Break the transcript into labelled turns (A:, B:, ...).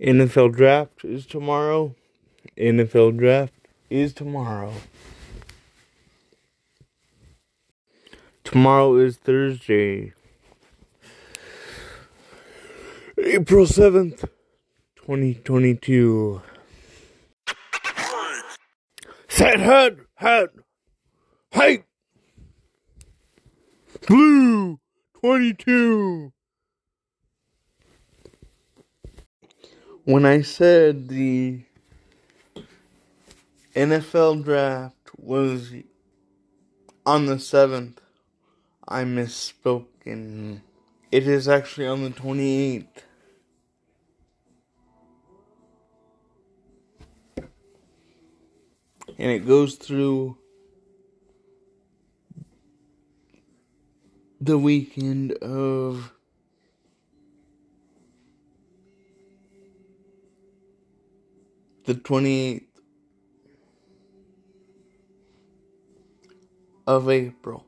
A: NFL draft is tomorrow. NFL draft is tomorrow. Tomorrow is Thursday, April 7th, 2022. Set head, head, height, blue, 22. When I said the NFL draft was on the 7th, I misspoken. It is actually on the 28th. And it goes through the weekend of the 28th of April.